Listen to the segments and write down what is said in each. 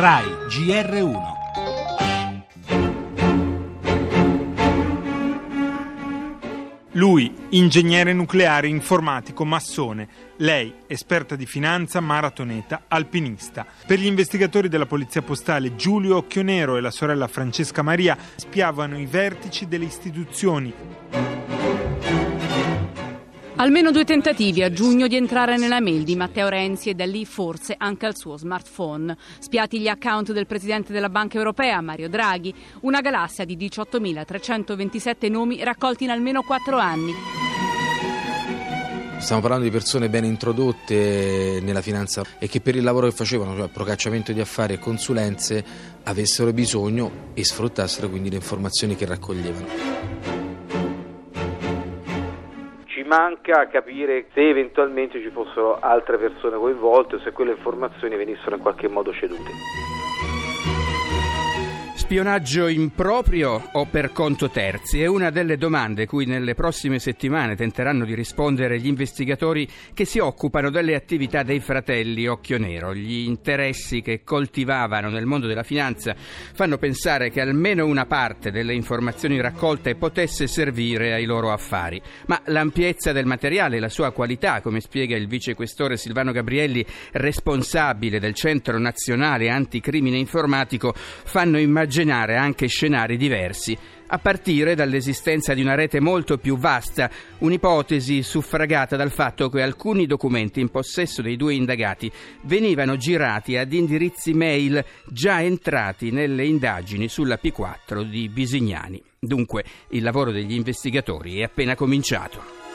RAI GR1 Lui, ingegnere nucleare, informatico, massone. Lei, esperta di finanza, maratoneta, alpinista. Per gli investigatori della Polizia Postale, Giulio Occhionero e la sorella Francesca Maria spiavano i vertici delle istituzioni. Almeno due tentativi a giugno di entrare nella mail di Matteo Renzi e da lì forse anche al suo smartphone. Spiati gli account del presidente della Banca Europea, Mario Draghi, una galassia di 18.327 nomi raccolti in almeno quattro anni. Stiamo parlando di persone ben introdotte nella finanza e che per il lavoro che facevano, cioè procacciamento di affari e consulenze, avessero bisogno e sfruttassero quindi le informazioni che raccoglievano manca capire se eventualmente ci fossero altre persone coinvolte o se quelle informazioni venissero in qualche modo cedute. Spionaggio improprio o per conto terzi? È una delle domande cui nelle prossime settimane tenteranno di rispondere gli investigatori che si occupano delle attività dei fratelli Occhio Nero. Gli interessi che coltivavano nel mondo della finanza fanno pensare che almeno una parte delle informazioni raccolte potesse servire ai loro affari. Ma l'ampiezza del materiale e la sua qualità, come spiega il vicequestore Silvano Gabrielli, responsabile del Centro Nazionale Anticrimine Informatico, fanno immaginare immaginare anche scenari diversi, a partire dall'esistenza di una rete molto più vasta, un'ipotesi suffragata dal fatto che alcuni documenti in possesso dei due indagati venivano girati ad indirizzi mail già entrati nelle indagini sulla P4 di Bisignani. Dunque il lavoro degli investigatori è appena cominciato.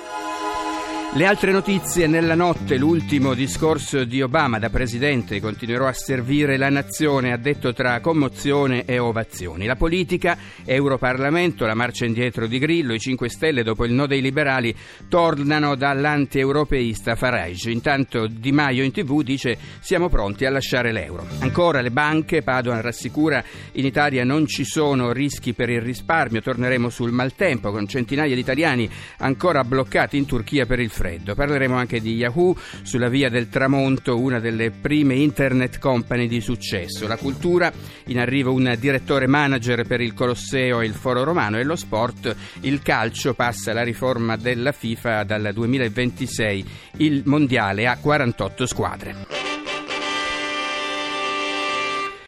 Le altre notizie nella notte, l'ultimo discorso di Obama da presidente continuerò a servire la nazione, ha detto tra commozione e ovazioni. La politica, Europarlamento, la marcia indietro di Grillo, i 5 Stelle dopo il no dei liberali tornano dall'anti-europeista Farage. Intanto Di Maio in tv dice siamo pronti a lasciare l'euro. Ancora le banche, Padoan rassicura in Italia non ci sono rischi per il risparmio, torneremo sul maltempo con centinaia di italiani ancora bloccati in Turchia per il freddo freddo. Parleremo anche di Yahoo sulla via del tramonto, una delle prime internet company di successo. La cultura, in arrivo un direttore manager per il Colosseo e il Foro Romano e lo sport, il calcio passa la riforma della FIFA dal 2026. Il mondiale ha 48 squadre.